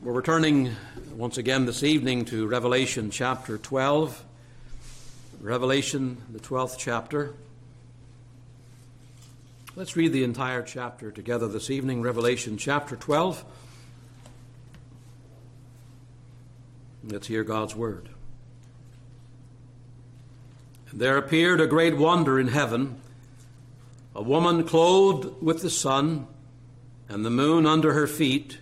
We're returning once again this evening to Revelation chapter 12. Revelation, the 12th chapter. Let's read the entire chapter together this evening. Revelation chapter 12. Let's hear God's word. There appeared a great wonder in heaven a woman clothed with the sun, and the moon under her feet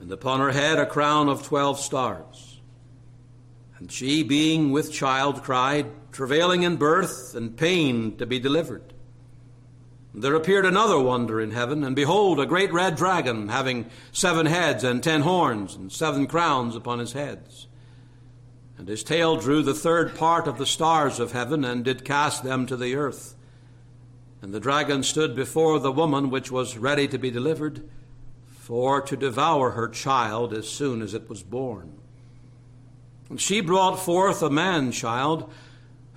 and upon her head a crown of twelve stars. And she, being with child, cried, travailing in birth and pain to be delivered. And there appeared another wonder in heaven, and behold, a great red dragon, having seven heads and ten horns, and seven crowns upon his heads. And his tail drew the third part of the stars of heaven, and did cast them to the earth. And the dragon stood before the woman which was ready to be delivered for to devour her child as soon as it was born. And she brought forth a man child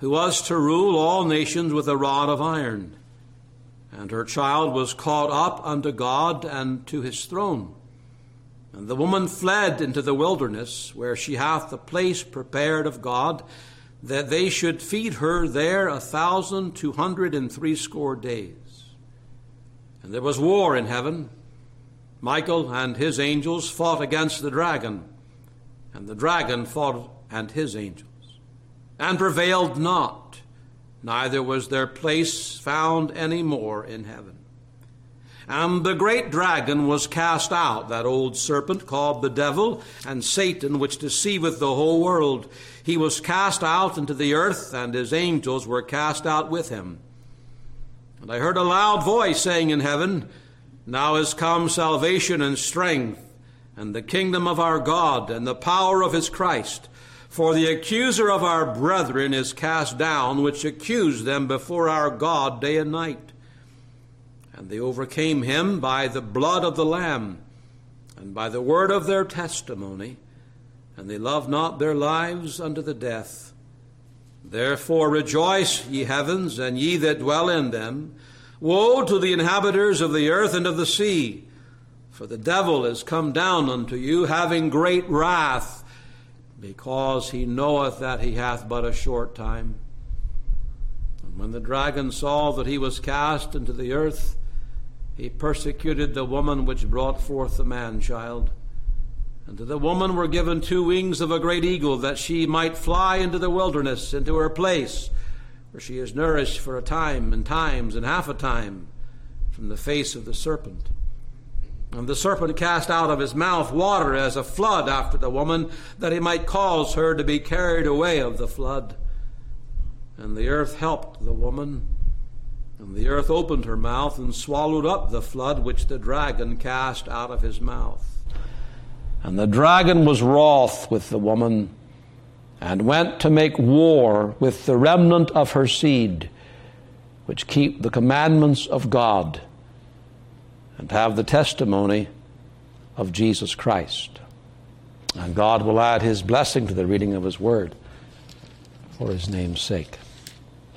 who was to rule all nations with a rod of iron. And her child was caught up unto God and to his throne. And the woman fled into the wilderness, where she hath a place prepared of God, that they should feed her there a thousand two hundred and threescore days. And there was war in heaven. Michael and his angels fought against the dragon, and the dragon fought and his angels, and prevailed not, neither was their place found any more in heaven. And the great dragon was cast out, that old serpent called the devil and Satan, which deceiveth the whole world. He was cast out into the earth, and his angels were cast out with him. And I heard a loud voice saying in heaven, now is come salvation and strength, and the kingdom of our God, and the power of his Christ. For the accuser of our brethren is cast down, which accused them before our God day and night. And they overcame him by the blood of the Lamb, and by the word of their testimony, and they loved not their lives unto the death. Therefore rejoice, ye heavens, and ye that dwell in them. Woe to the inhabitants of the earth and of the sea, for the devil is come down unto you, having great wrath, because he knoweth that he hath but a short time. And when the dragon saw that he was cast into the earth, he persecuted the woman which brought forth the man child. And to the woman were given two wings of a great eagle, that she might fly into the wilderness, into her place where she is nourished for a time and times and half a time from the face of the serpent. And the serpent cast out of his mouth water as a flood after the woman, that he might cause her to be carried away of the flood. And the earth helped the woman, and the earth opened her mouth and swallowed up the flood which the dragon cast out of his mouth. And the dragon was wroth with the woman and went to make war with the remnant of her seed, which keep the commandments of God and have the testimony of Jesus Christ. And God will add his blessing to the reading of his word for his name's sake.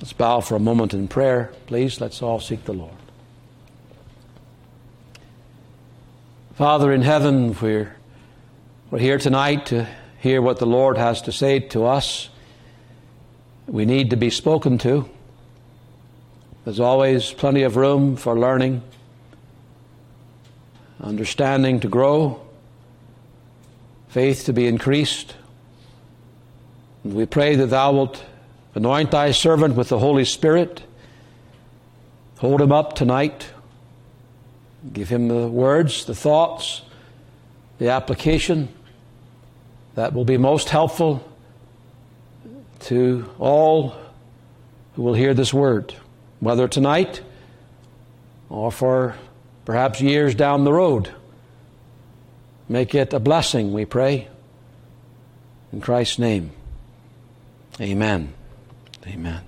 Let's bow for a moment in prayer. Please, let's all seek the Lord. Father in heaven, we're, we're here tonight to hear what the Lord has to say to us. We need to be spoken to. There's always plenty of room for learning, understanding to grow, faith to be increased. And we pray that Thou wilt anoint Thy servant with the Holy Spirit. Hold him up tonight. Give him the words, the thoughts, the application that will be most helpful to all who will hear this word, whether tonight or for perhaps years down the road. Make it a blessing, we pray. In Christ's name, amen. Amen.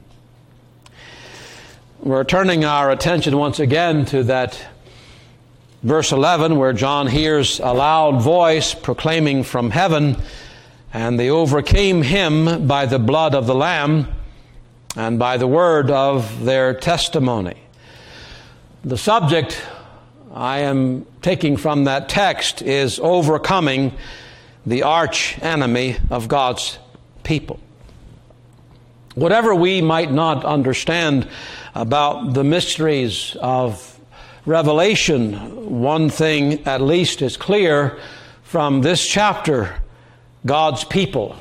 We're turning our attention once again to that verse 11 where John hears a loud voice proclaiming from heaven, and they overcame him by the blood of the Lamb and by the word of their testimony. The subject I am taking from that text is overcoming the arch enemy of God's people. Whatever we might not understand about the mysteries of Revelation, one thing at least is clear from this chapter God's people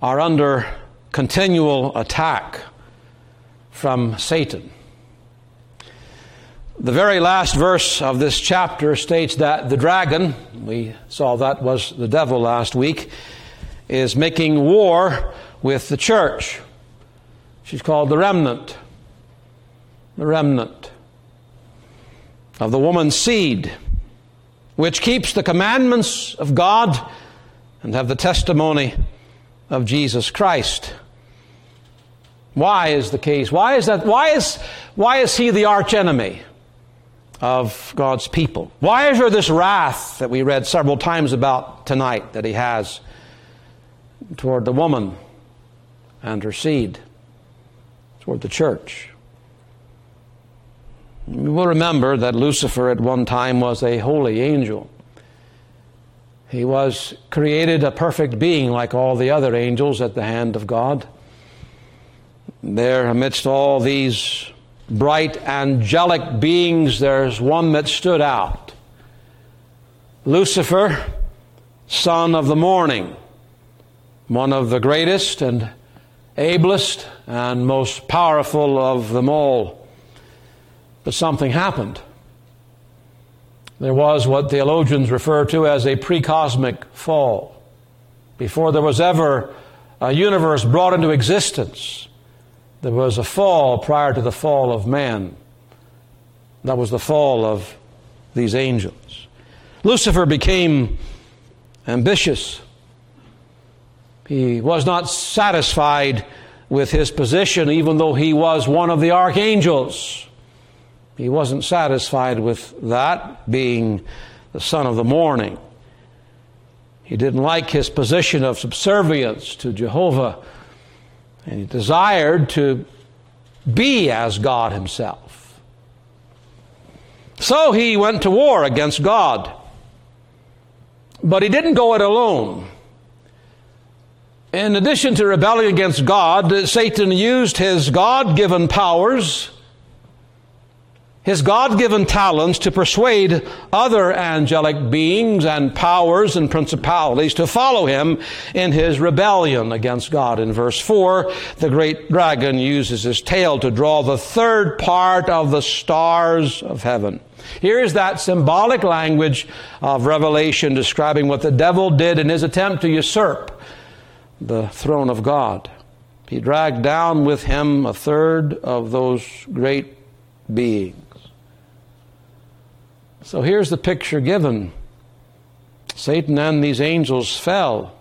are under continual attack from Satan. The very last verse of this chapter states that the dragon, we saw that was the devil last week, is making war with the church. She's called the remnant. The remnant of the woman's seed, which keeps the commandments of God and have the testimony of Jesus Christ. Why is the case? Why is that? Why is, why is he the archenemy? of God's people. Why is there this wrath that we read several times about tonight that he has toward the woman and her seed, toward the church? You will remember that Lucifer at one time was a holy angel. He was created a perfect being like all the other angels at the hand of God. There, amidst all these bright angelic beings, there's one that stood out Lucifer, son of the morning, one of the greatest and ablest and most powerful of them all. But something happened. There was what theologians refer to as a precosmic fall. Before there was ever a universe brought into existence, there was a fall prior to the fall of man. That was the fall of these angels. Lucifer became ambitious. He was not satisfied with his position, even though he was one of the archangels. He wasn't satisfied with that, being the son of the morning. He didn't like his position of subservience to Jehovah and he desired to be as God himself. So he went to war against God. But he didn't go it alone. In addition to rebelling against God, Satan used his God given powers his God given talents to persuade other angelic beings and powers and principalities to follow him in his rebellion against God. In verse 4, the great dragon uses his tail to draw the third part of the stars of heaven. Here is that symbolic language of Revelation describing what the devil did in his attempt to usurp the throne of God. He dragged down with him a third of those great beings. So here's the picture given Satan and these angels fell.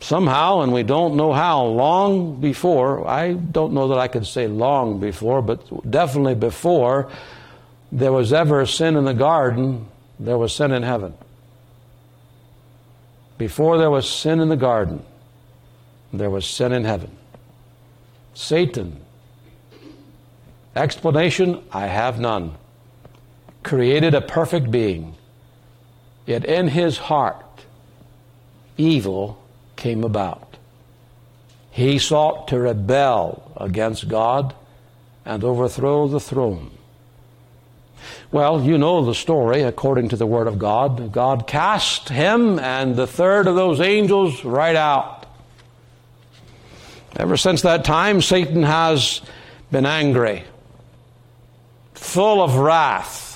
Somehow, and we don't know how, long before, I don't know that I could say long before, but definitely before there was ever sin in the garden, there was sin in heaven. Before there was sin in the garden, there was sin in heaven. Satan. Explanation I have none created a perfect being, yet in his heart, evil came about. He sought to rebel against God and overthrow the throne. Well, you know the story according to the Word of God. God cast him and the third of those angels right out. Ever since that time, Satan has been angry, full of wrath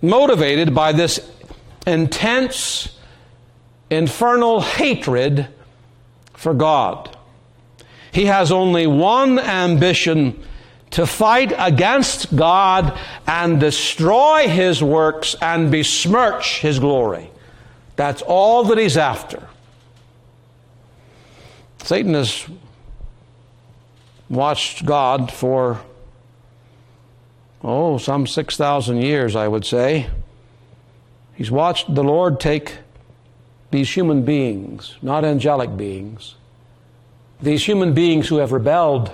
motivated by this intense, infernal hatred for God. He has only one ambition to fight against God and destroy His works and besmirch His glory. That's all that he's after. Satan has watched God for oh, some 6,000 years, I would say. He's watched the Lord take these human beings, not angelic beings, these human beings who have rebelled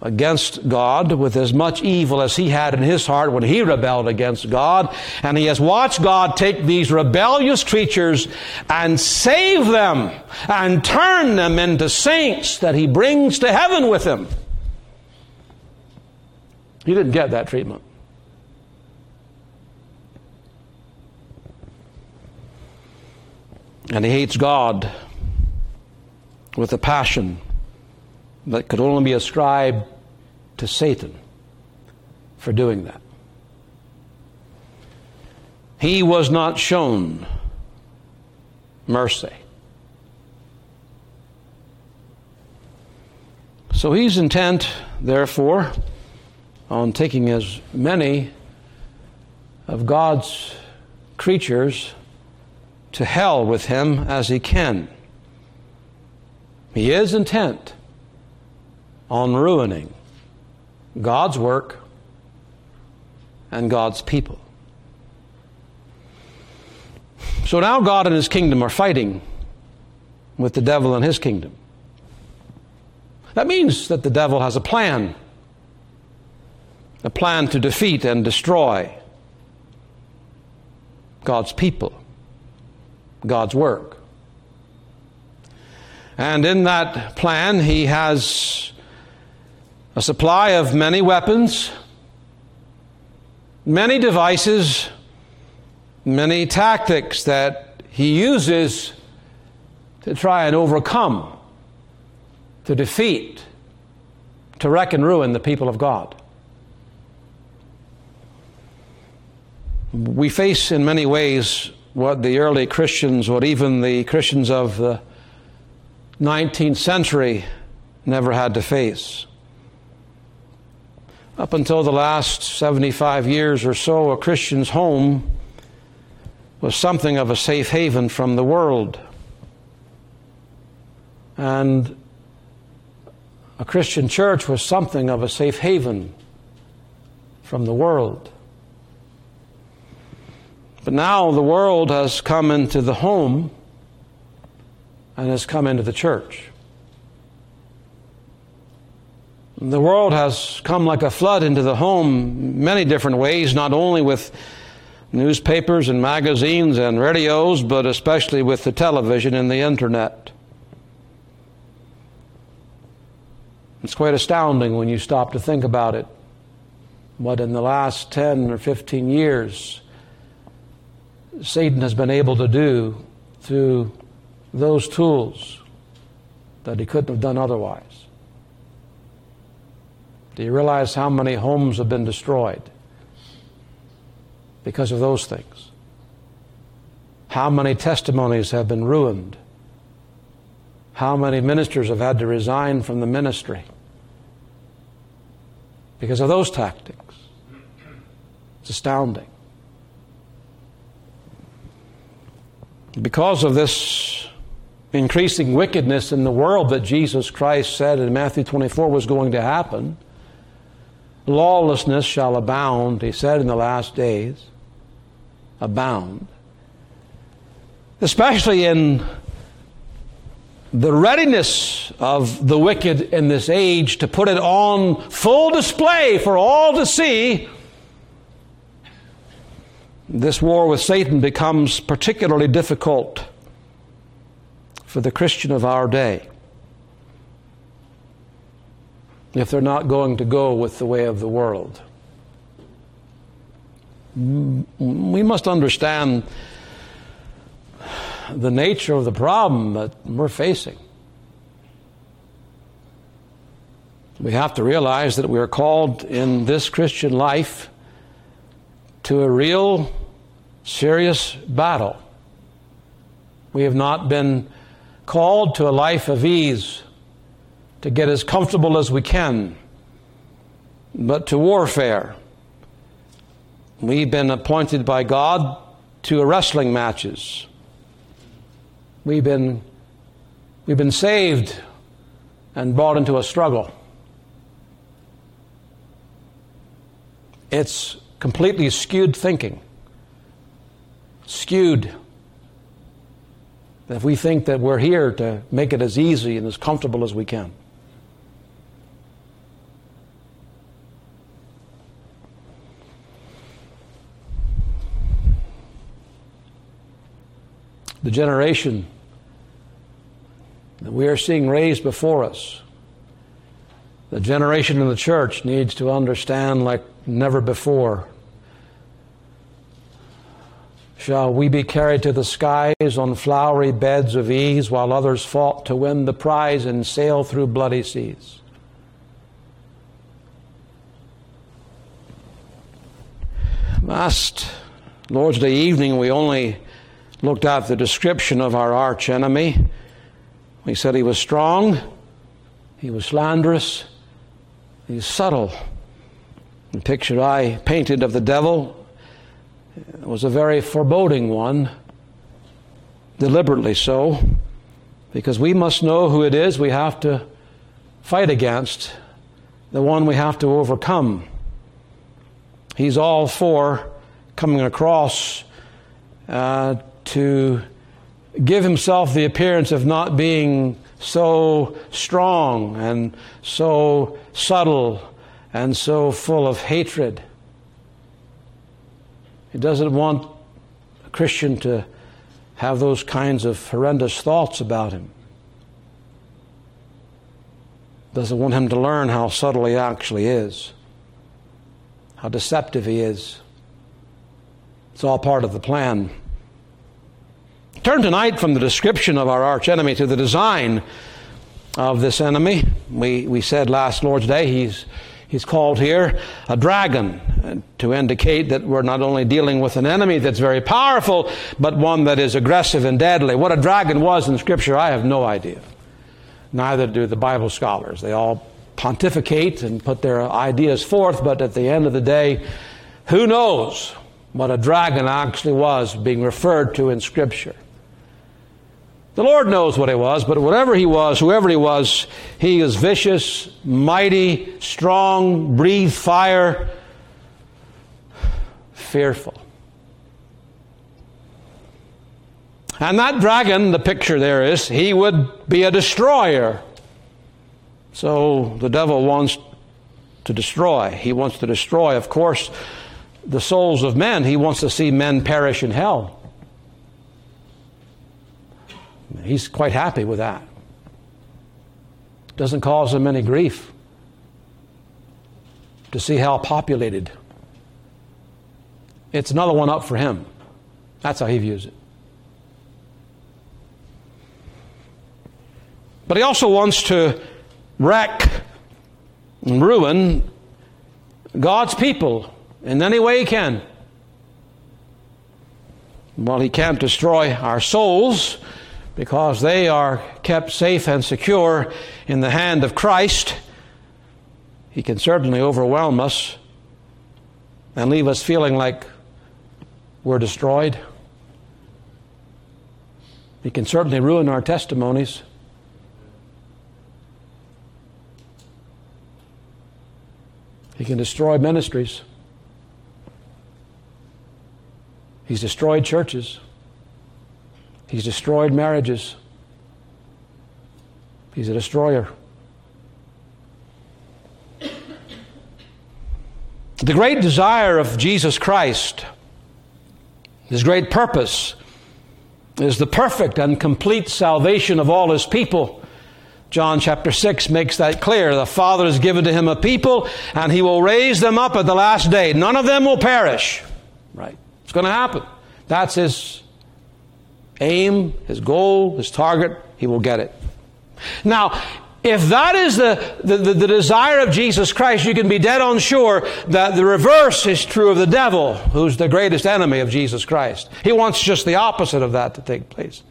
against God with as much evil as he had in his heart when he rebelled against God. And he has watched God take these rebellious creatures and save them and turn them into saints that he brings to heaven with him. He didn't get that treatment. And he hates God with a passion that could only be ascribed to Satan for doing that. He was not shown mercy. So he's intent, therefore, on taking as many of God's creatures to hell with him as he can. He is intent on ruining God's work and God's people. So now God and his kingdom are fighting with the devil and his kingdom. That means that the devil has a plan a plan to defeat and destroy God's people, God's work. And in that plan, he has a supply of many weapons, many devices, many tactics that he uses to try and overcome, to defeat, to wreck and ruin the people of God. We face in many ways what the early Christians, what even the Christians of the 19th century never had to face. Up until the last 75 years or so, a Christian's home was something of a safe haven from the world. And a Christian church was something of a safe haven from the world. But now the world has come into the home and has come into the church. The world has come like a flood into the home many different ways, not only with newspapers and magazines and radios, but especially with the television and the internet. It's quite astounding when you stop to think about it. What in the last 10 or 15 years Satan has been able to do through those tools that he couldn't have done otherwise. Do you realize how many homes have been destroyed because of those things? How many testimonies have been ruined? How many ministers have had to resign from the ministry because of those tactics? It's astounding. Because of this increasing wickedness in the world that Jesus Christ said in Matthew 24 was going to happen, lawlessness shall abound, he said in the last days. Abound. Especially in the readiness of the wicked in this age to put it on full display for all to see this war with Satan becomes particularly difficult for the Christian of our day if they're not going to go with the way of the world. We must understand the nature of the problem that we're facing. We have to realize that we are called in this Christian life to a real serious battle. We have not been called to a life of ease, to get as comfortable as we can, but to warfare. We've been appointed by God to wrestling matches. We've been, we've been saved and brought into a struggle. It's completely skewed thinking. Skewed. If we think that we're here to make it as easy and as comfortable as we can. The generation that we are seeing raised before us, the generation in the church needs to understand, like never before. Shall we be carried to the skies on flowery beds of ease while others fought to win the prize and sail through bloody seas? Last Lord's Day evening, we only looked at the description of our arch enemy. We said he was strong, he was slanderous, he's subtle. The picture I painted of the devil was a very foreboding one, deliberately so, because we must know who it is we have to fight against, the one we have to overcome. He's all for coming across uh, to give himself the appearance of not being so strong and so subtle and so full of hatred. He doesn't want a Christian to have those kinds of horrendous thoughts about him. Doesn't want him to learn how subtle he actually is, how deceptive he is. It's all part of the plan. Turn tonight from the description of our archenemy to the design of this enemy. We, we said last Lord's Day he's, he's called here a dragon to indicate that we're not only dealing with an enemy that's very powerful, but one that is aggressive and deadly. What a dragon was in Scripture, I have no idea. Neither do the Bible scholars. They all pontificate and put their ideas forth, but at the end of the day, who knows what a dragon actually was being referred to in Scripture? The Lord knows what he was, but whatever he was, whoever he was, he is vicious, mighty, strong, breathe fire, fearful. And that dragon, the picture there is, he would be a destroyer. So the devil wants to destroy. He wants to destroy, of course, the souls of men. He wants to see men perish in hell. He's quite happy with that. Doesn't cause him any grief to see how populated. It's another one up for him. That's how he views it. But he also wants to wreck and ruin God's people in any way he can. Well, he can't destroy our souls because they are kept safe and secure in the hand of Christ, He can certainly overwhelm us and leave us feeling like we're destroyed. He can certainly ruin our testimonies. He can destroy ministries. He's destroyed churches. He's destroyed marriages. He's a destroyer. The great desire of Jesus Christ, his great purpose, is the perfect and complete salvation of all his people. John chapter 6 makes that clear. The Father has given to him a people, and he will raise them up at the last day. None of them will perish. Right? It's going to happen. That's his aim, his goal, his target, he will get it. Now, if that is the, the, the, the, desire of Jesus Christ, you can be dead on sure that the reverse is true of the devil, who's the greatest enemy of Jesus Christ. He wants just the opposite of that to take place.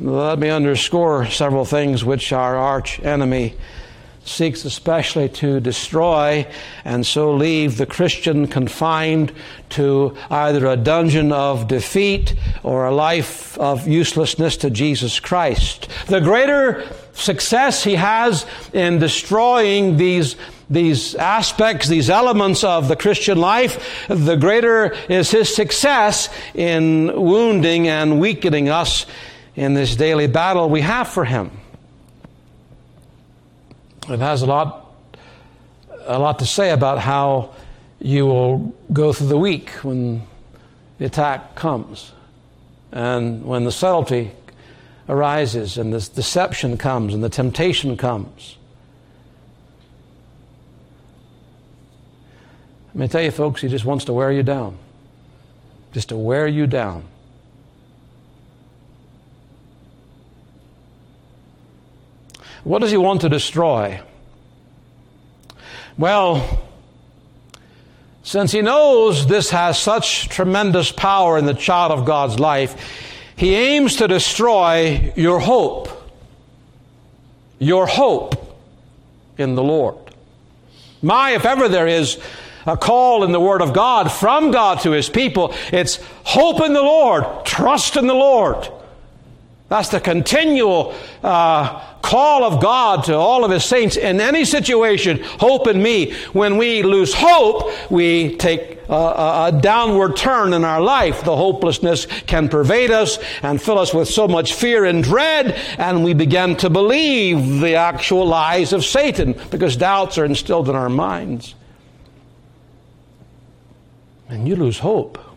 Let me underscore several things which our arch enemy seeks especially to destroy and so leave the Christian confined to either a dungeon of defeat or a life of uselessness to Jesus Christ. The greater success he has in destroying these these aspects, these elements of the Christian life, the greater is his success in wounding and weakening us in this daily battle we have for him. It has a lot, a lot to say about how you will go through the week when the attack comes. and when the subtlety arises and this deception comes and the temptation comes. Let me tell you, folks, he just wants to wear you down. Just to wear you down. What does he want to destroy? Well, since he knows this has such tremendous power in the child of God's life, he aims to destroy your hope. Your hope in the Lord. My, if ever there is a call in the Word of God from God to His people, it's hope in the Lord, trust in the Lord. That's the continual uh, call of God to all of His saints in any situation. Hope in me. When we lose hope, we take a, a, downward turn in our life. The hopelessness can pervade us and fill us with so much fear and dread, and we begin to believe the actual lies of Satan because doubts are instilled in our minds. And you lose hope.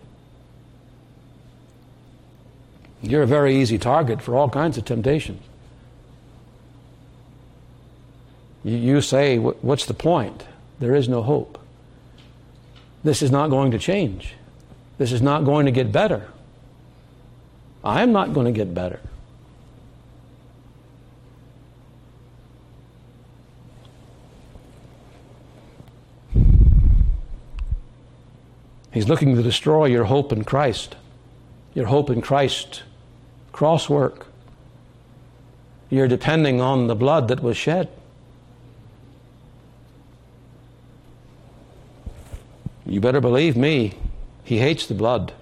You're a very easy target for all kinds of temptations. You, say, What's the point? There is no hope. This is not going to change. This is not going to get better. I am not going to get better. He's looking to destroy your hope in Christ. Your hope in Christ cross work. You're depending on the blood that was shed. You better believe me, he hates the blood.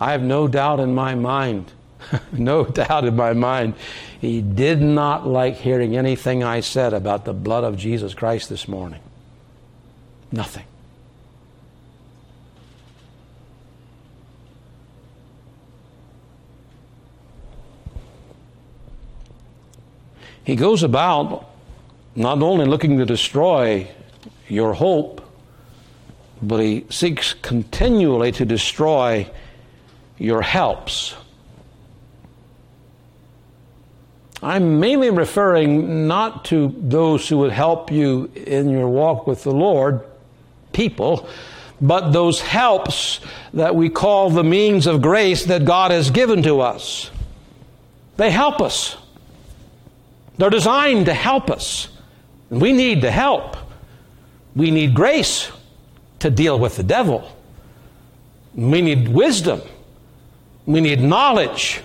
I have no doubt in my mind, no doubt in my mind, he did not like hearing anything I said about the blood of Jesus Christ this morning. Nothing. He goes about not only looking to destroy your hope, but he seeks continually to destroy your helps. I'm mainly referring not to those who would help you in your walk with the Lord, people, but those helps that we call the means of grace that God has given to us. They help us. They're designed to help us. We need the help. We need grace to deal with the devil. We need wisdom. We need knowledge.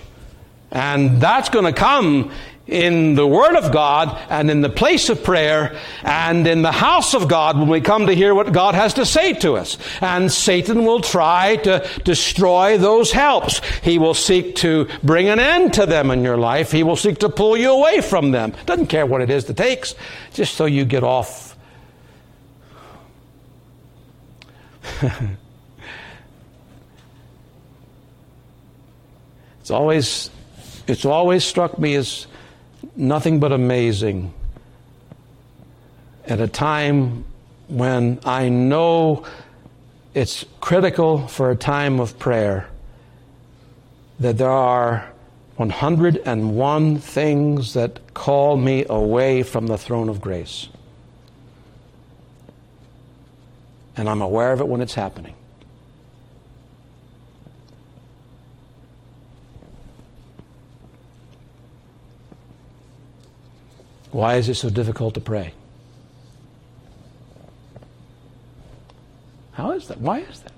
And that's going to come in the Word of God and in the place of prayer and in the house of God when we come to hear what God has to say to us. And Satan will try to destroy those helps. He will seek to bring an end to them in your life. He will seek to pull you away from them. Doesn't care what it is that takes, just so you get off. it's always it's always struck me as nothing but amazing at a time when I know it's critical for a time of prayer that there are 101 things that call me away from the throne of grace. And I'm aware of it when it's happening. Why is it so difficult to pray? How is that? Why is that?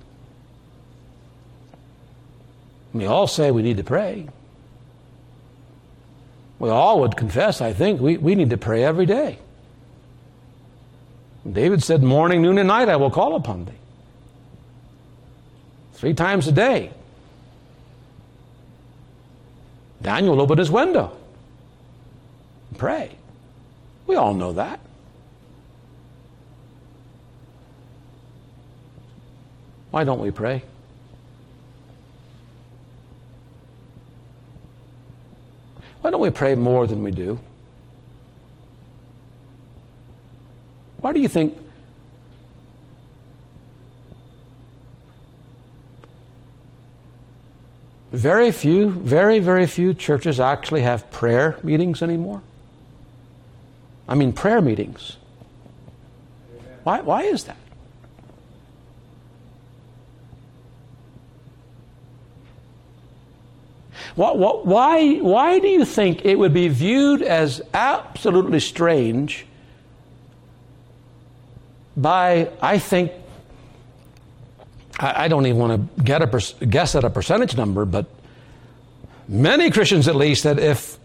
We all say we need to pray. We all would confess, I think, we, we need to pray every day. David said, Morning, noon, and night I will call upon thee. Three times a day. Daniel opened his window and pray. We all know that. Why don't we pray? Why don't we pray more than we do? Why do you think very few, very, very few churches actually have prayer meetings anymore. I mean, prayer meetings. Why, why is that? Why, why do you think it would be viewed as absolutely strange by, I think, I, don't even want to get a guess at a percentage number, but many Christians at least, that if,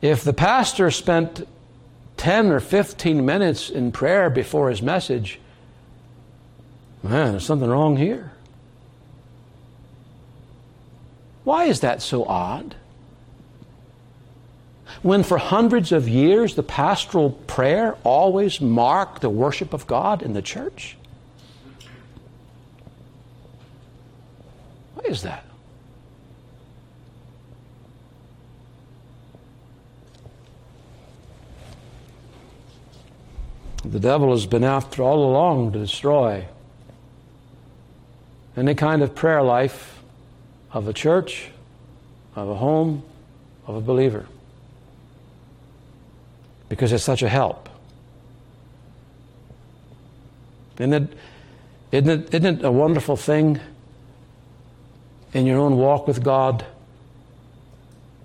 if the pastor spent 10 or 15 minutes in prayer before his message, man, there's something wrong here. Why is that so odd? When for hundreds of years the pastoral prayer always marked the worship of God in the church? Why is that? The devil has been after all along to destroy any kind of prayer life of a church, of a home, of a believer. Because it's such a help. Isn't it, isn't it, isn't it a wonderful thing in your own walk with God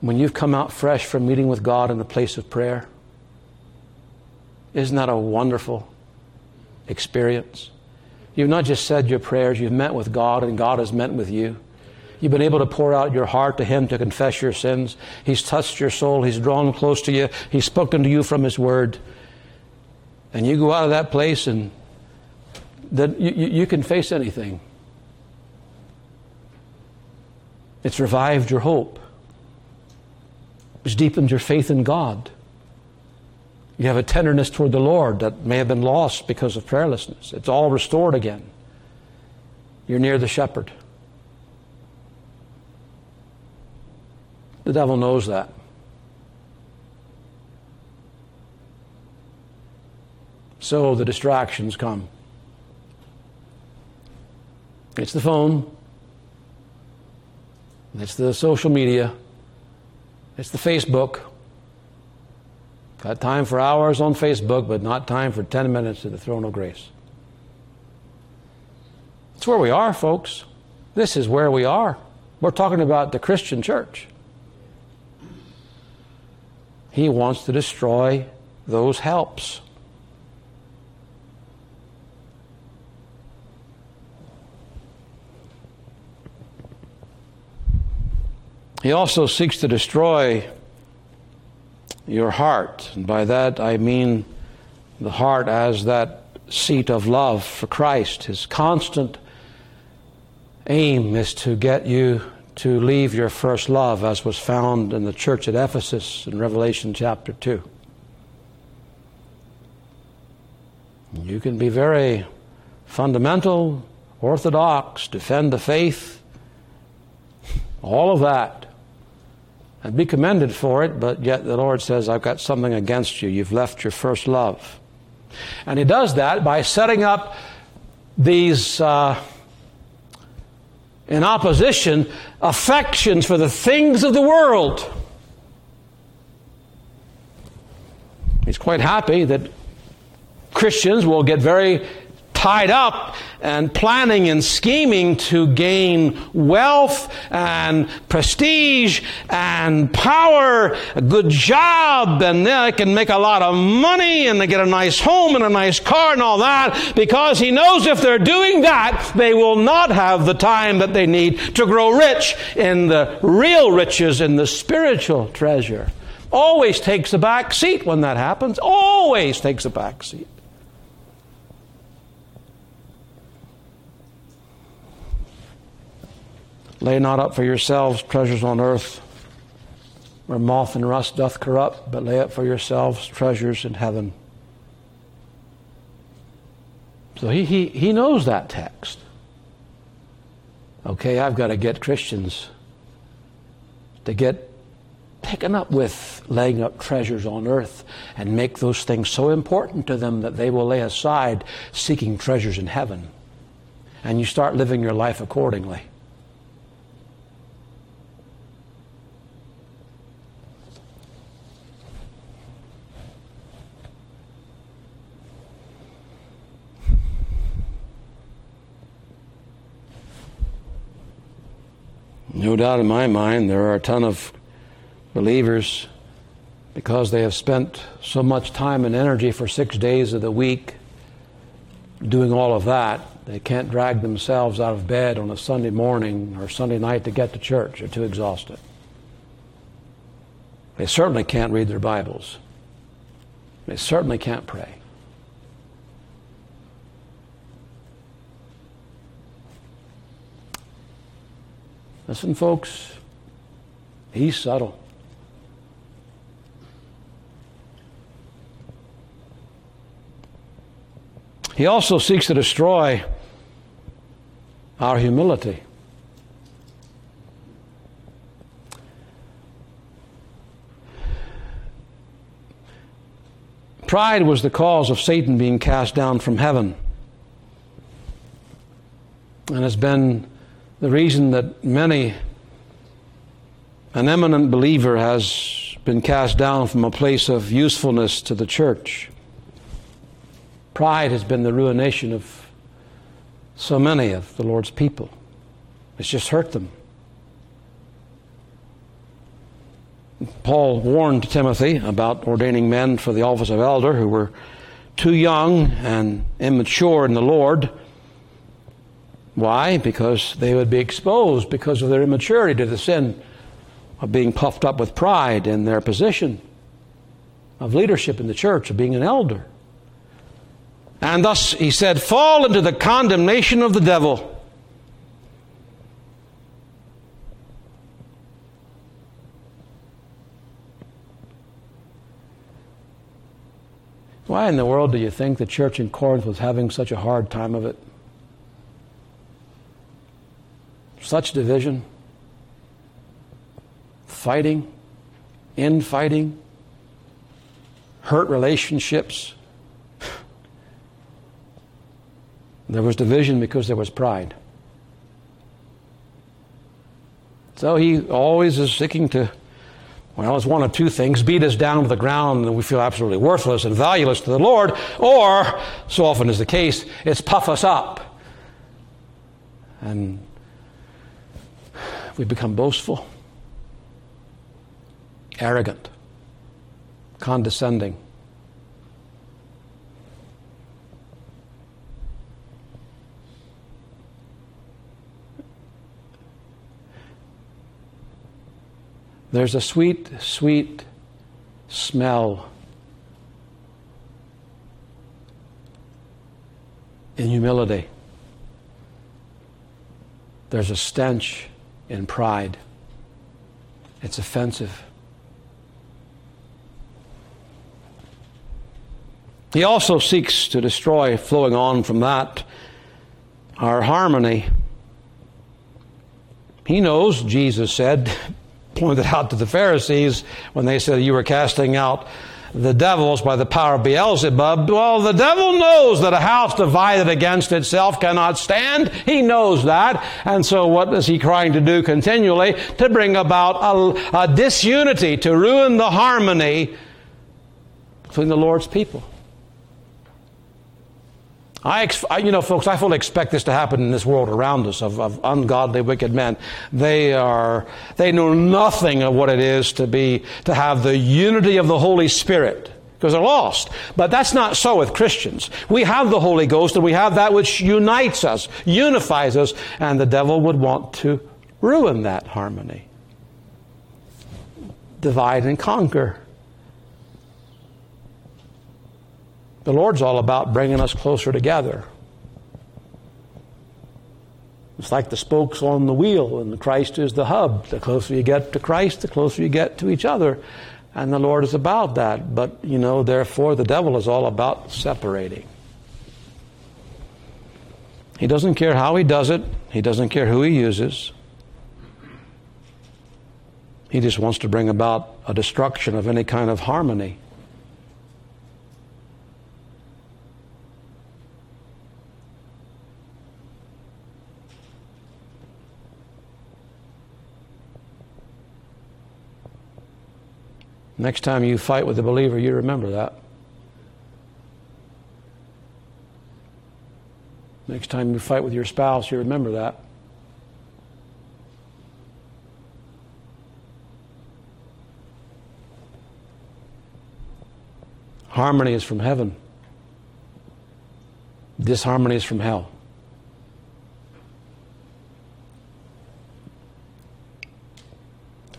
when you've come out fresh from meeting with God in the place of prayer? Isn't that a wonderful experience? You've not just said your prayers, you've met with God, and God has met with you. You've been able to pour out your heart to Him to confess your sins. He's touched your soul. He's drawn close to you. He's spoken to you from His Word. And you go out of that place and that you, you can face anything. It's revived your hope. It's deepened your faith in God. You have a tenderness toward the Lord that may have been lost because of prayerlessness. It's all restored again. You're near the shepherd. The devil knows that. So the distractions come. It's the phone, it's the social media, it's the Facebook. Got time for hours on Facebook, but not time for 10 minutes at the throne of grace. It's where we are, folks. This is where we are. We're talking about the Christian church. He wants to destroy those helps. He also seeks to destroy your heart. And by that I mean the heart as that seat of love for Christ. His constant aim is to get you to leave your first love, as was found in the church at Ephesus in Revelation chapter 2. You can be very fundamental, orthodox, defend the faith, all of that, and be commended for it, but yet the Lord says, I've got something against you. You've left your first love. And He does that by setting up these. Uh, in opposition affections for the things of the world. He's quite happy that Christians will get very tied up and planning and scheming to gain wealth and prestige and power, a good job, and they can make a lot of money and they get a nice home and a nice car and all that because he knows if they're doing that, they will not have the time that they need to grow rich in the real riches in the spiritual treasure. Always takes a back seat when that happens. Always takes a back seat. Lay not up for yourselves treasures on earth, where moth and rust doth corrupt, but lay up for yourselves treasures in heaven. So he, he, he knows that text. Okay, I've got to get Christians to get taken up with laying up treasures on earth and make those things so important to them that they will lay aside seeking treasures in heaven. And you start living your life accordingly. No doubt in my mind, there are a ton of believers because they have spent so much time and energy for six days of the week doing all of that, they can't drag themselves out of bed on a Sunday morning or Sunday night to get to church. They're too exhausted. They certainly can't read their Bibles. They certainly can't pray. Listen, folks, he's subtle. He also seeks to destroy our humility. Pride was the cause of Satan being cast down from heaven and has been the reason that many, an eminent believer has been cast down from a place of usefulness to the church. Pride has been the ruination of so many of the Lord's people. It's just hurt them. Paul warned Timothy about ordaining men for the office of elder who were too young and immature in the Lord. Why? Because they would be exposed because of their immaturity to the sin of being puffed up with pride in their position of leadership in the church, of being an elder. And thus, he said, fall into the condemnation of the devil. Why in the world do you think the church in Corinth was having such a hard time of it? Such division, fighting, infighting, hurt relationships. There was division because there was pride. So he always is seeking to, well, it's one of two things beat us down to the ground and we feel absolutely worthless and valueless to the Lord, or, so often is the case, it's puff us up. And we become boastful, arrogant, condescending. There's a sweet, sweet smell in humility. There's a stench in pride. It's offensive. He also seeks to destroy, flowing on from that, our harmony. He knows, Jesus said, pointed out to the Pharisees when they said you were casting out the devils by the power of Beelzebub. Well, the devil knows that a house divided against itself cannot stand. He knows that. And so what is he trying to do continually? To bring about a, a disunity, to ruin the harmony between the Lord's people. I, you know, folks, I fully expect this to happen in this world around us of, of, ungodly, wicked men. They are, they know nothing of what it is to be, to have the unity of the Holy Spirit because they're lost. But that's not so with Christians. We have the Holy Ghost and we have that which unites us, unifies us, and the devil would want to ruin that harmony. Divide and conquer. The Lord's all about bringing us closer together. It's like the spokes on the wheel, and Christ is the hub. The closer you get to Christ, the closer you get to each other. And the Lord is about that. But, you know, therefore, the devil is all about separating. He doesn't care how he does it, he doesn't care who he uses. He just wants to bring about a destruction of any kind of harmony. Next time you fight with a believer, you remember that. Next time you fight with your spouse, you remember that. Harmony is from heaven, disharmony is from hell.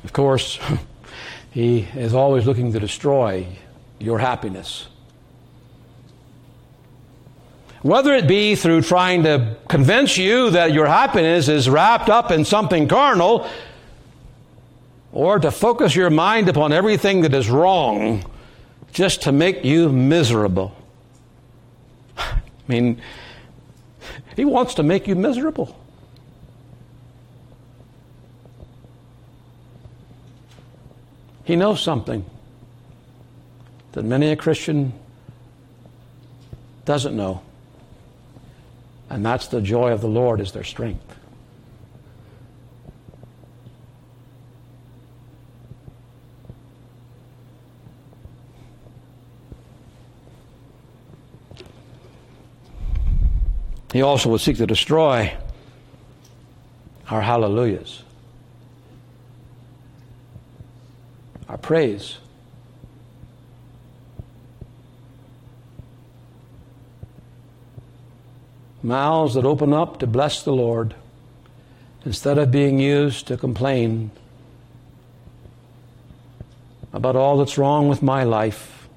Of course, he is always looking to destroy your happiness. Whether it be through trying to convince you that your happiness is wrapped up in something carnal, or to focus your mind upon everything that is wrong just to make you miserable. I mean, he wants to make you miserable. He knows something that many a Christian doesn't know. And that's the joy of the Lord is their strength. He also would seek to destroy our hallelujahs, our praise. Mouths that open up to bless the Lord instead of being used to complain about all that's wrong with my life,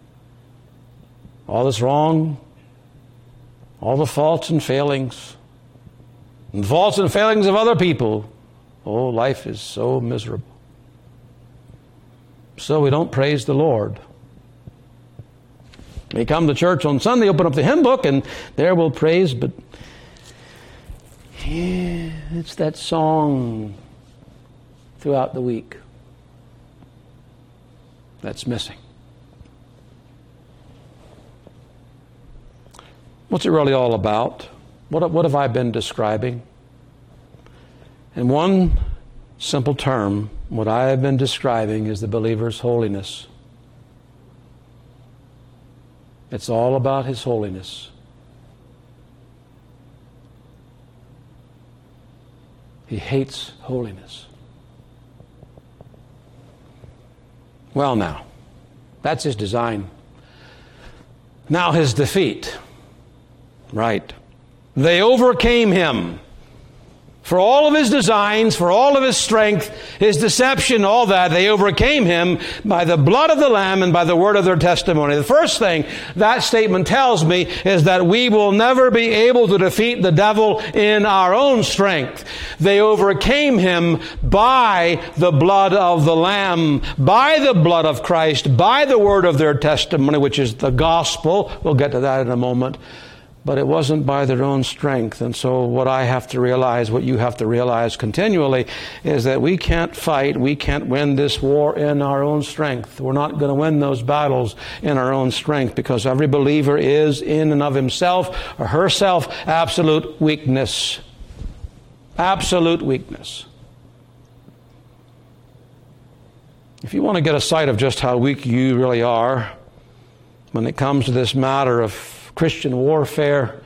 all that's wrong all the faults and failings, and faults and failings of other people. Oh, life is so miserable. So we don't praise the Lord. We come to church on Sunday, open up the hymn book, and there we'll praise, but yeah, it's that song throughout the week that's missing. What's it really all about? What, what have I been describing? In one simple term, what I have been describing is the believer's holiness. It's all about his holiness. He hates holiness. Well, now, that's his design. Now, his defeat. Right. They overcame him. For all of his designs, for all of his strength, his deception, all that, they overcame him by the blood of the Lamb and by the word of their testimony. The first thing that statement tells me is that we will never be able to defeat the devil in our own strength. They overcame him by the blood of the Lamb, by the blood of Christ, by the word of their testimony, which is the gospel. We'll get to that in a moment but it wasn't by their own strength. And so, what I have to realize, what you have to realize continually, is that we can't fight, we can't win this war in our own strength. We're not going to win those battles in our own strength because every believer is, in and of himself or herself, absolute weakness. Absolute weakness. If you want to get a sight of just how weak you really are when it comes to this matter of Christian warfare,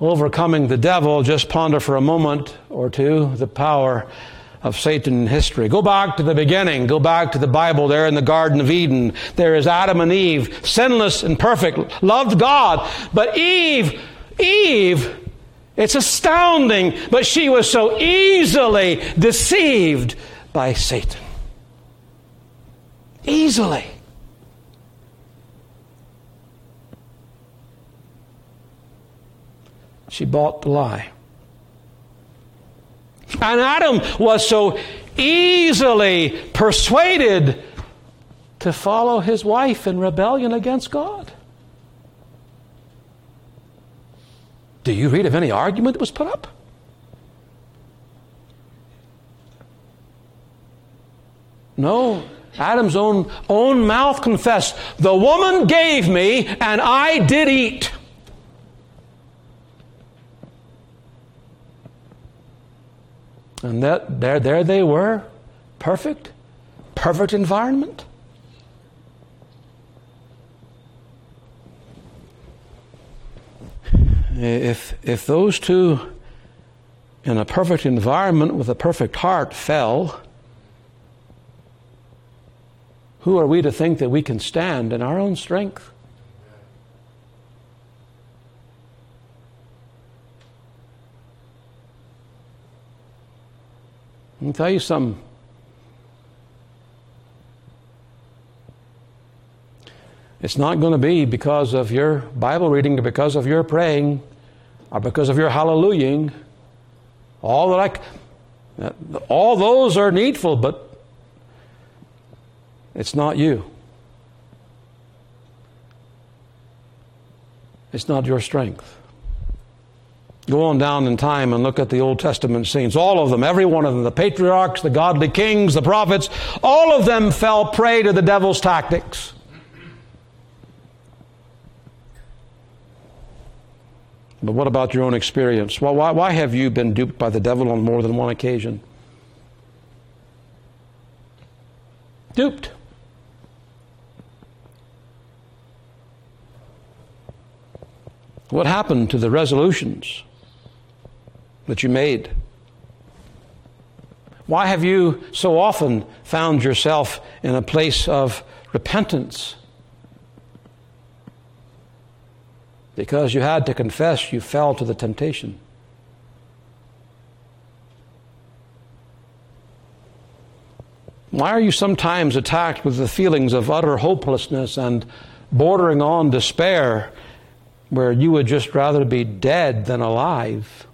overcoming the devil, just ponder for a moment or two the power of Satan in history. Go back to the beginning. Go back to the Bible there in the Garden of Eden. There is Adam and Eve, sinless and perfect, loved God. But Eve, Eve, it's astounding, but she was so easily deceived by Satan. Easily. She bought the lie. And Adam was so easily persuaded to follow his wife in rebellion against God. Do you read of any argument that was put up? No. Adam's own, own mouth confessed, The woman gave me, and I did eat. And that, there, there they were, perfect, perfect environment. If, if those two in a perfect environment with a perfect heart fell, who are we to think that we can stand in our own strength? Let me tell you something. It's not going to be because of your Bible reading or because of your praying or because of your hallelujahing. All that I, all those are needful, but it's not you. It's not your strength. Go on down in time and look at the Old Testament saints. All of them, every one of them, the patriarchs, the godly kings, the prophets, all of them fell prey to the devil's tactics. But what about your own experience? Well, why, why have you been duped by the devil on more than one occasion? Duped. What happened to the resolutions that you made? Why have you so often found yourself in a place of repentance? Because you had to confess you fell to the temptation. Why are you sometimes attacked with the feelings of utter hopelessness and bordering on despair where you would just rather be dead than alive?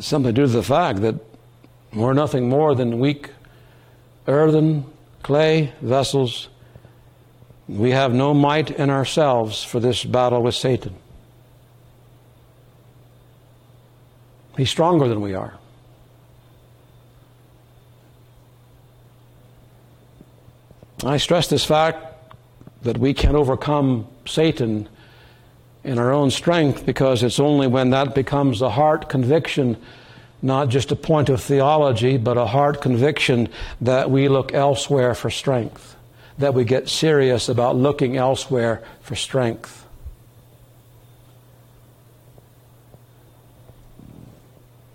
Something to the fact that we're nothing more than weak earthen, clay vessels. We have no might in ourselves for this battle with Satan. He's stronger than we are. I stress this fact that we can overcome Satan in our own strength because it's only when that becomes a heart conviction not just a point of theology, but a heart conviction that we look elsewhere for strength, that we get serious about looking elsewhere for strength.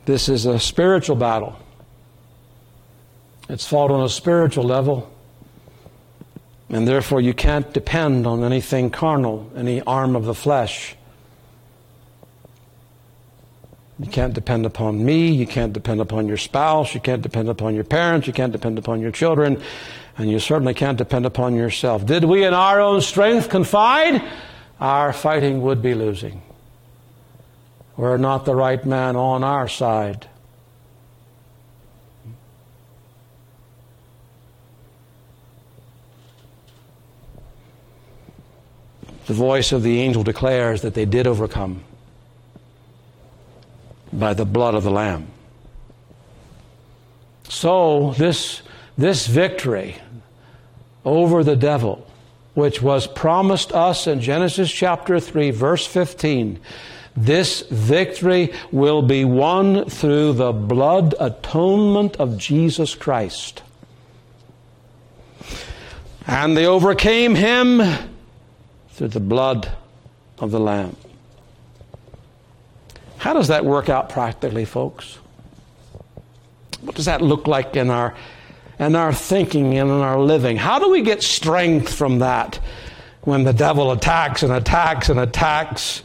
This is a spiritual battle. It's fought on a spiritual level. And therefore, you can't depend on anything carnal, any arm of the flesh. You can't depend upon me. You can't depend upon your spouse. You can't depend upon your parents. You can't depend upon your children. And you certainly can't depend upon yourself. Did we in our own strength confide? Our fighting would be losing. We're not the right man on our side. The voice of the angel declares that they did overcome by the blood of the Lamb. So, this, this victory over the devil, which was promised us in Genesis chapter 3, verse 15, this victory will be won through the blood atonement of Jesus Christ. And they overcame him through the blood of the Lamb. How does that work out practically, folks? What does that look like in our in our thinking and in our living? How do we get strength from that when the devil attacks and attacks and attacks?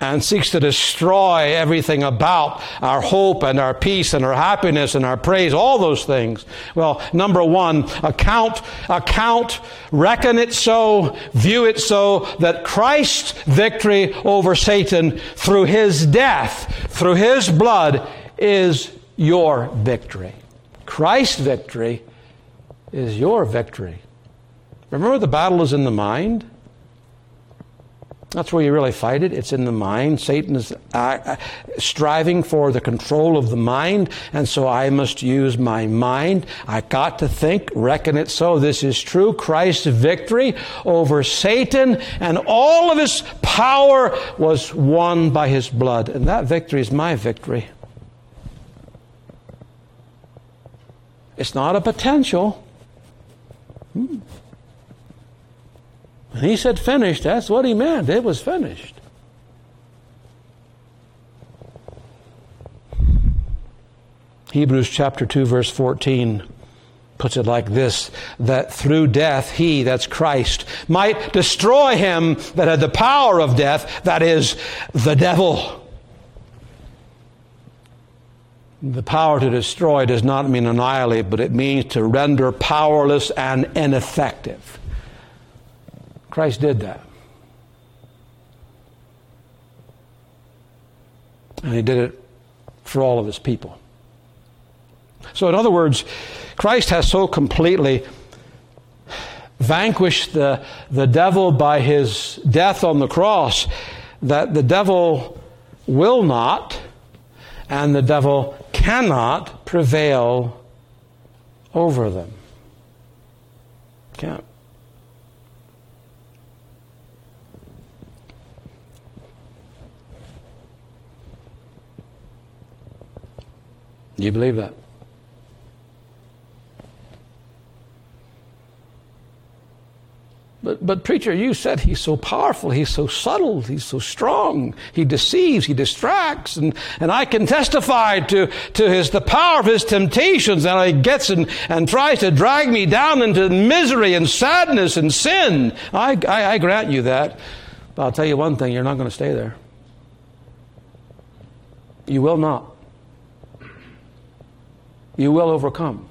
And seeks to destroy everything about our hope and our peace and our happiness and our praise, all those things. Well, number one, account, account, reckon it so, view it so that Christ's victory over Satan through his death, through his blood, is your victory. Christ's victory is your victory. Remember, the battle is in the mind. That's where you really fight it. It's in the mind. Satan is uh, striving for the control of the mind, and so I must use my mind. I got to think, reckon it so. This is true. Christ's victory over Satan and all of his power was won by his blood, and that victory is my victory. It's not a potential. Hmm. When he said finished, that's what he meant. It was finished. Hebrews chapter 2, verse 14. puts it like this that through death he, that's Christ, might destroy him that had the power of death, that is, the devil. The power to destroy does not mean annihilate, but it means to render powerless and ineffective. Christ did that. And he did it for all of his people. So, in other words, Christ has so completely vanquished the, the devil by his death on the cross that the devil will not and the devil cannot prevail over them. Can't. Do you believe that? But, but, preacher, you said he's so powerful, he's so subtle, he's so strong, he deceives, he distracts, and, and I can testify to, to his, the power of his temptations, and he gets and, and tries to drag me down into misery and sadness and sin. I, I, I grant you that. But I'll tell you one thing, you're not going to stay there. You will not. You will overcome.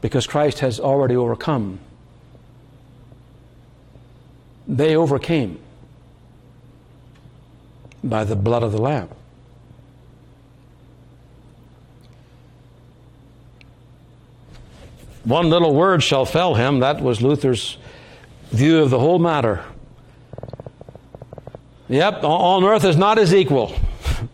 Because Christ has already overcome they overcame by the blood of the Lamb. One little word shall fell him. That was Luther's view of the whole matter. Yep, on earth is not his equal.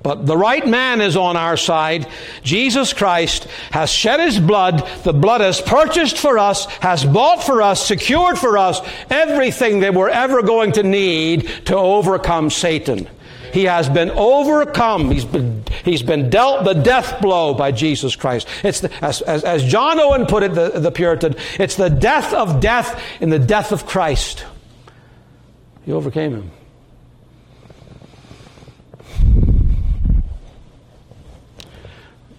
But the right man is on our side. Jesus Christ has shed his blood. The blood has purchased for us, has bought for us, secured for us everything that we're ever going to need to overcome Satan. He has been overcome. He's been, he's been dealt the death blow by Jesus Christ. It's the, as, as, as John Owen put it, the, the Puritan, it's the death of death in the death of Christ. He overcame him.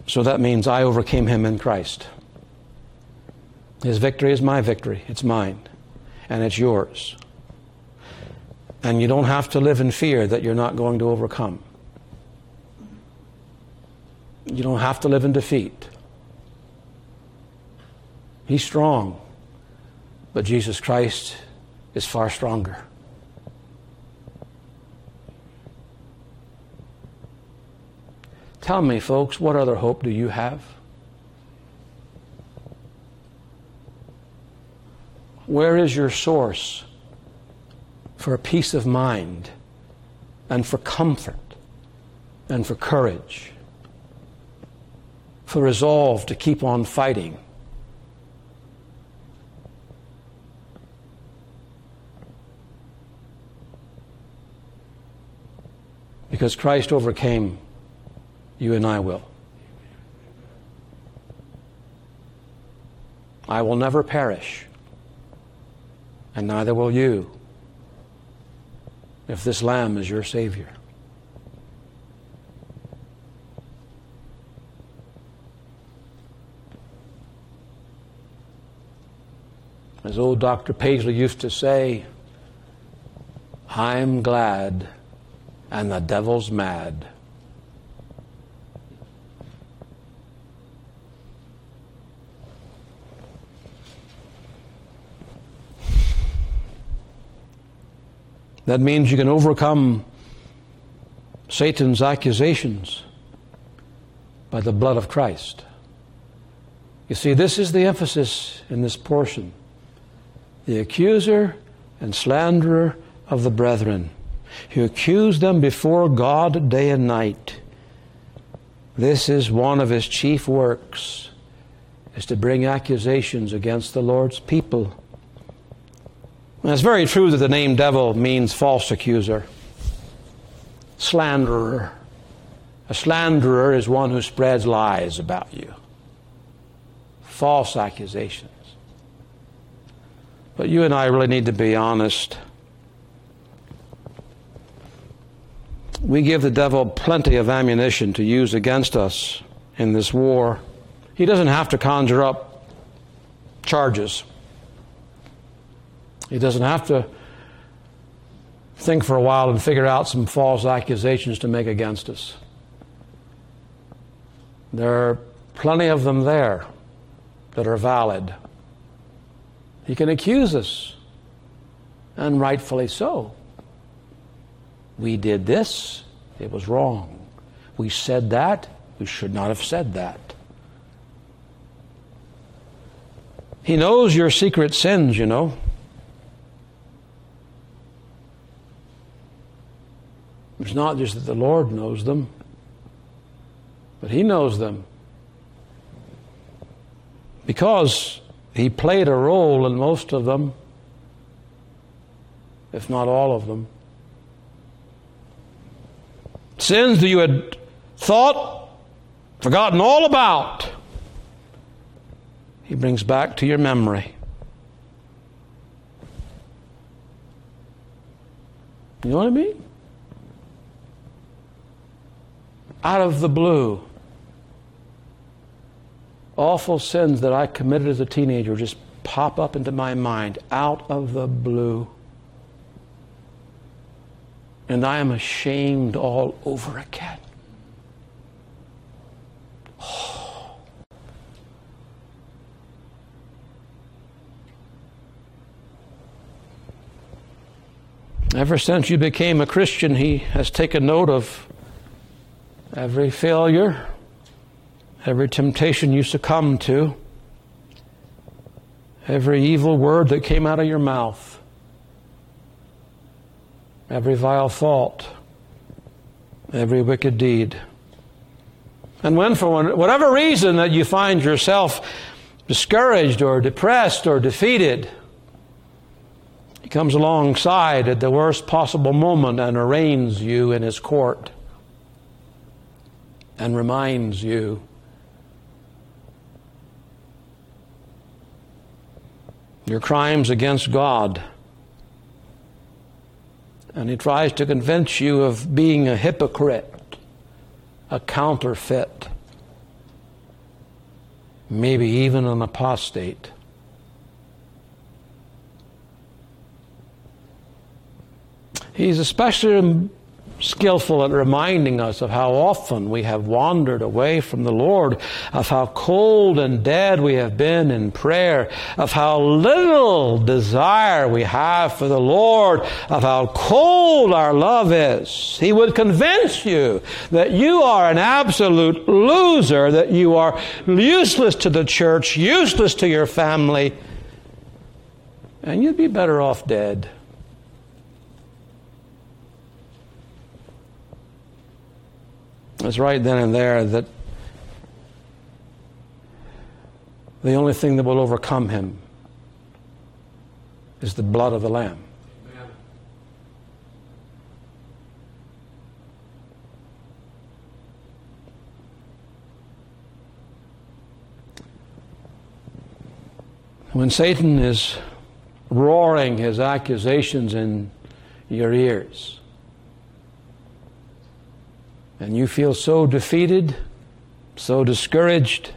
So that means I overcame him in Christ. His victory is my victory. It's mine. And it's yours. And you don't have to live in fear that you're not going to overcome. You don't have to live in defeat. He's strong, but Jesus Christ is far stronger. Tell me, folks, what other hope do you have? Where is your source for peace of mind and for comfort and for courage, for resolve to keep on fighting? Because Christ overcame you and I will. I will never perish, and neither will you if this Lamb is your Savior. As old Dr. Paisley used to say, I'm glad and the devil's mad That means you can overcome Satan's accusations by the blood of Christ. You see, this is the emphasis in this portion. The accuser and slanderer of the brethren. He accused them before God day and night. This is one of his chief works, is to bring accusations against the Lord's people and it's very true that the name devil means false accuser, slanderer. A slanderer is one who spreads lies about you, false accusations. But you and I really need to be honest. We give the devil plenty of ammunition to use against us in this war, He doesn't have to conjure up charges. He doesn't have to think for a while and figure out some false accusations to make against us. There are plenty of them there that are valid. He can accuse us, and rightfully so. We did this, it was wrong. We said that, we should not have said that. He knows your secret sins, you know. It's not just that the Lord knows them, but He knows them. Because He played a role in most of them, if not all of them. Sins that you had thought, forgotten all about, He brings back to your memory. You know what I mean? Out of the blue. Awful sins that I committed as a teenager just pop up into my mind out of the blue. And I am ashamed all over again. Oh. Ever since you became a Christian, he has taken note of every failure, every temptation you succumbed to, every evil word that came out of your mouth, every vile fault, every wicked deed. And when, for whatever reason, that you find yourself discouraged or depressed or defeated, he comes alongside at the worst possible moment and arraigns you in his court and reminds you your crimes against God. And he tries to convince you of being a hypocrite, a counterfeit, maybe even an apostate. He's especially skillful at reminding us of how often we have wandered away from the Lord, of how cold and dead we have been in prayer, of how little desire we have for the Lord, of how cold our love is. He would convince you that you are an absolute loser, that you are useless to the church, useless to your family, and you'd be better off dead. It's right then and there that the only thing that will overcome him is the blood of the Lamb. When Satan is roaring his accusations in your ears, and you feel so defeated, so discouraged,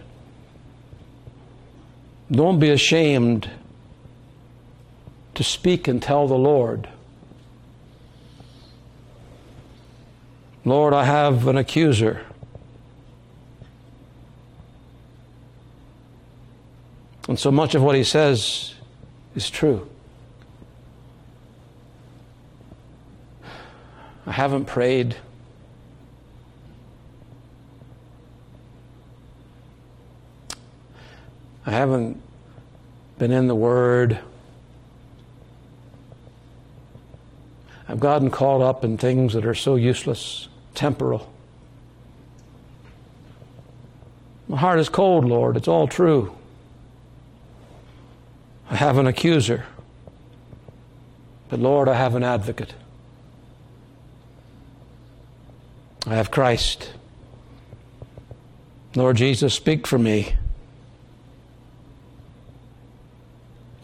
don't be ashamed to speak and tell the Lord. Lord, I have an accuser. And so much of what he says is true. I haven't prayed. I haven't been in the Word. I've gotten caught up in things that are so useless, temporal. My heart is cold, Lord. It's all true. I have an accuser. But Lord, I have an advocate. I have Christ. Lord Jesus, speak for me.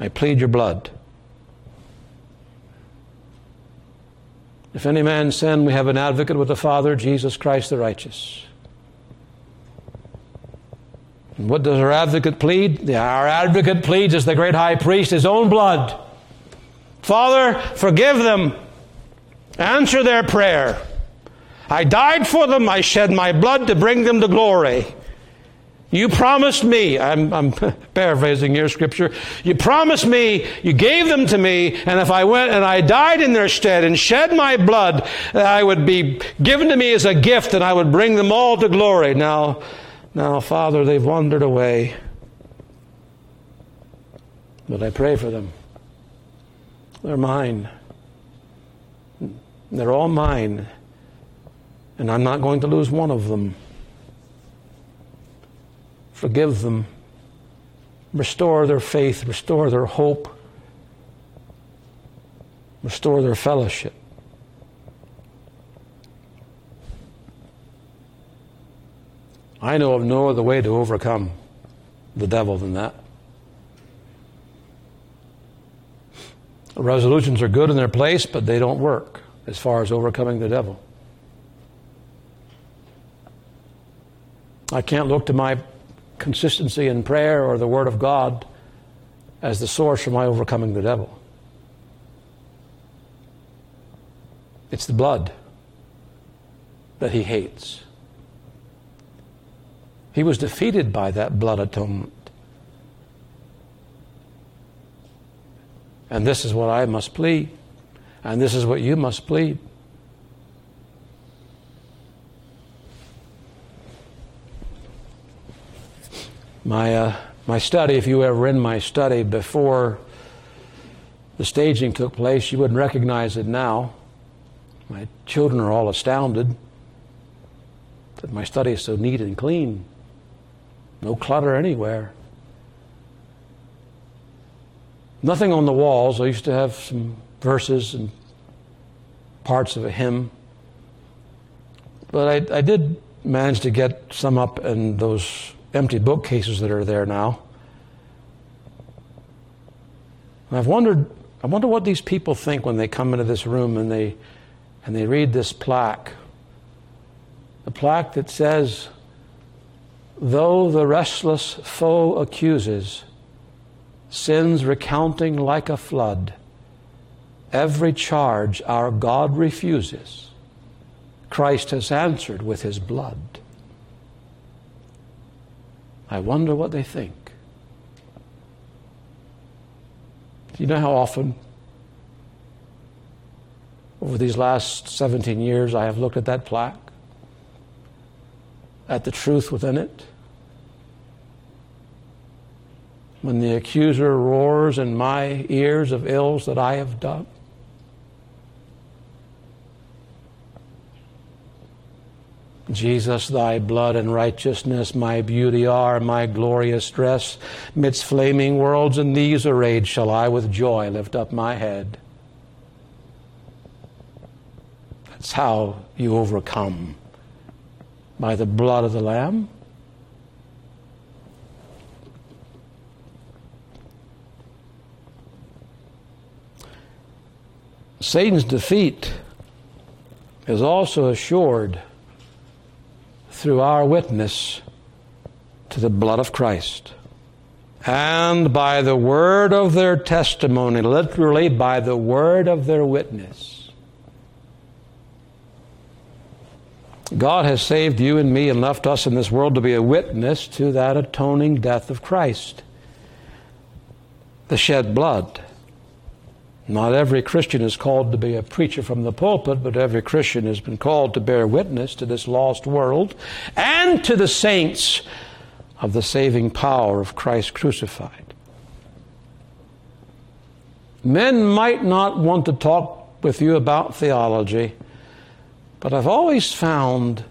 I plead your blood. If any man sin, we have an advocate with the Father, Jesus Christ the righteous. what does our advocate plead? Our advocate pleads as the great high priest his own blood. Father, forgive them. Answer their prayer. I died for them. I shed my blood to bring them to glory. You promised me, I'm, I'm, paraphrasing your scripture, you promised me, you gave them to me, and if I went and I died in their stead and shed my blood, I would be given to me as a gift and I would bring them all to glory. Now, now, Father, they've wandered away. But I pray for them. They're mine. They're all mine. And I'm not going to lose one of them. Forgive them. Restore their faith. Restore their hope. Restore their fellowship. I know of no other way to overcome the devil than that. Resolutions are good in their place, but they don't work as far as overcoming the devil. I can't look to my consistency in prayer or the Word of God as the source for my overcoming the devil. It's the blood that he hates. He was defeated by that blood atonement. And this is what I must plead, and this is what you must plead. My, uh, my study, if you were ever in my study before the staging took place, you wouldn't recognize it now. My children are all astounded that my study is so neat and clean. No clutter anywhere. Nothing on the walls. I used to have some verses and parts of a hymn. But I, I did manage to get some up in those empty bookcases that are there now. And I've wondered, I wonder what these people think when they come into this room and they, and they read this plaque. The plaque that says, Though the restless foe accuses, sins recounting like a flood, every charge our God refuses, Christ has answered with his blood. I wonder what they think. Do you know how often over these last 17 years I have looked at that plaque? at the truth within it. When the accuser roars in my ears of ills that I have done. Jesus, thy blood and righteousness, my beauty are, my glorious dress. Midst flaming worlds in these arrayed, shall I with joy lift up my head. That's how you overcome by the blood of the Lamb. Satan's defeat is also assured through our witness to the blood of Christ. And by the word of their testimony, literally by the word of their witness. God has saved you and me and left us in this world to be a witness to that atoning death of Christ. The shed blood. Not every Christian is called to be a preacher from the pulpit, but every Christian has been called to bear witness to this lost world and to the saints of the saving power of Christ crucified. Men might not want to talk with you about theology but I've always found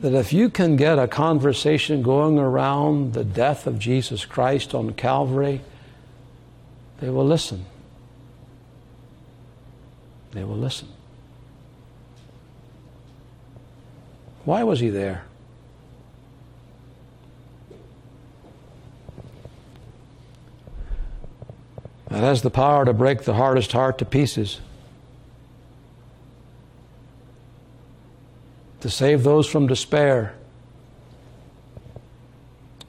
that if you can get a conversation going around the death of Jesus Christ on Calvary, they will listen. They will listen. Why was he there? That has the power to break the hardest heart to pieces. to save those from despair,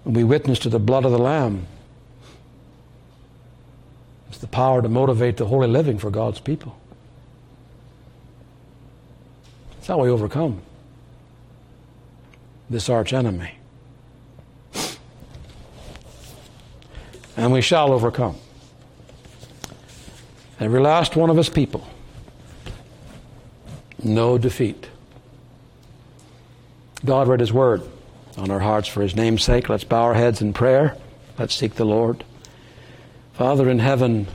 And we witness to the blood of the Lamb. It's the power to motivate the holy living for God's people. That's how we overcome this arch enemy. And we shall overcome. Every last one of his people. No defeat. God read his word on our hearts for his name's sake. Let's bow our heads in prayer. Let's seek the Lord. Father in heaven,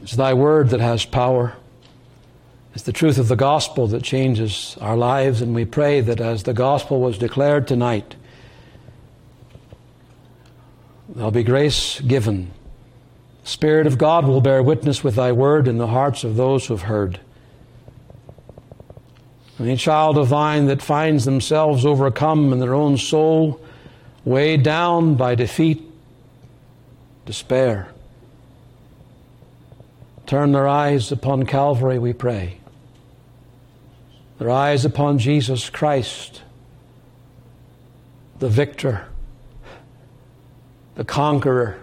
it's thy word that has power. It's the truth of the gospel that changes our lives, and we pray that as the gospel was declared tonight, there'll be grace given. The Spirit of God will bear witness with thy word in the hearts of those who have heard. Any child of thine that finds themselves overcome in their own soul, weighed down by defeat, despair, turn their eyes upon Calvary, we pray. Their eyes upon Jesus Christ, the victor, the conqueror.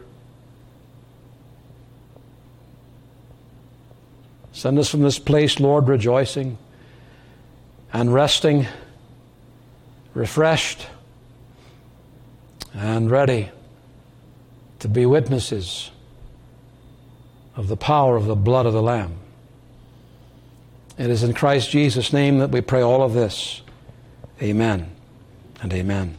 Send us from this place, Lord, rejoicing and resting, refreshed, and ready to be witnesses of the power of the blood of the Lamb. It is in Christ Jesus' name that we pray all of this. Amen and amen.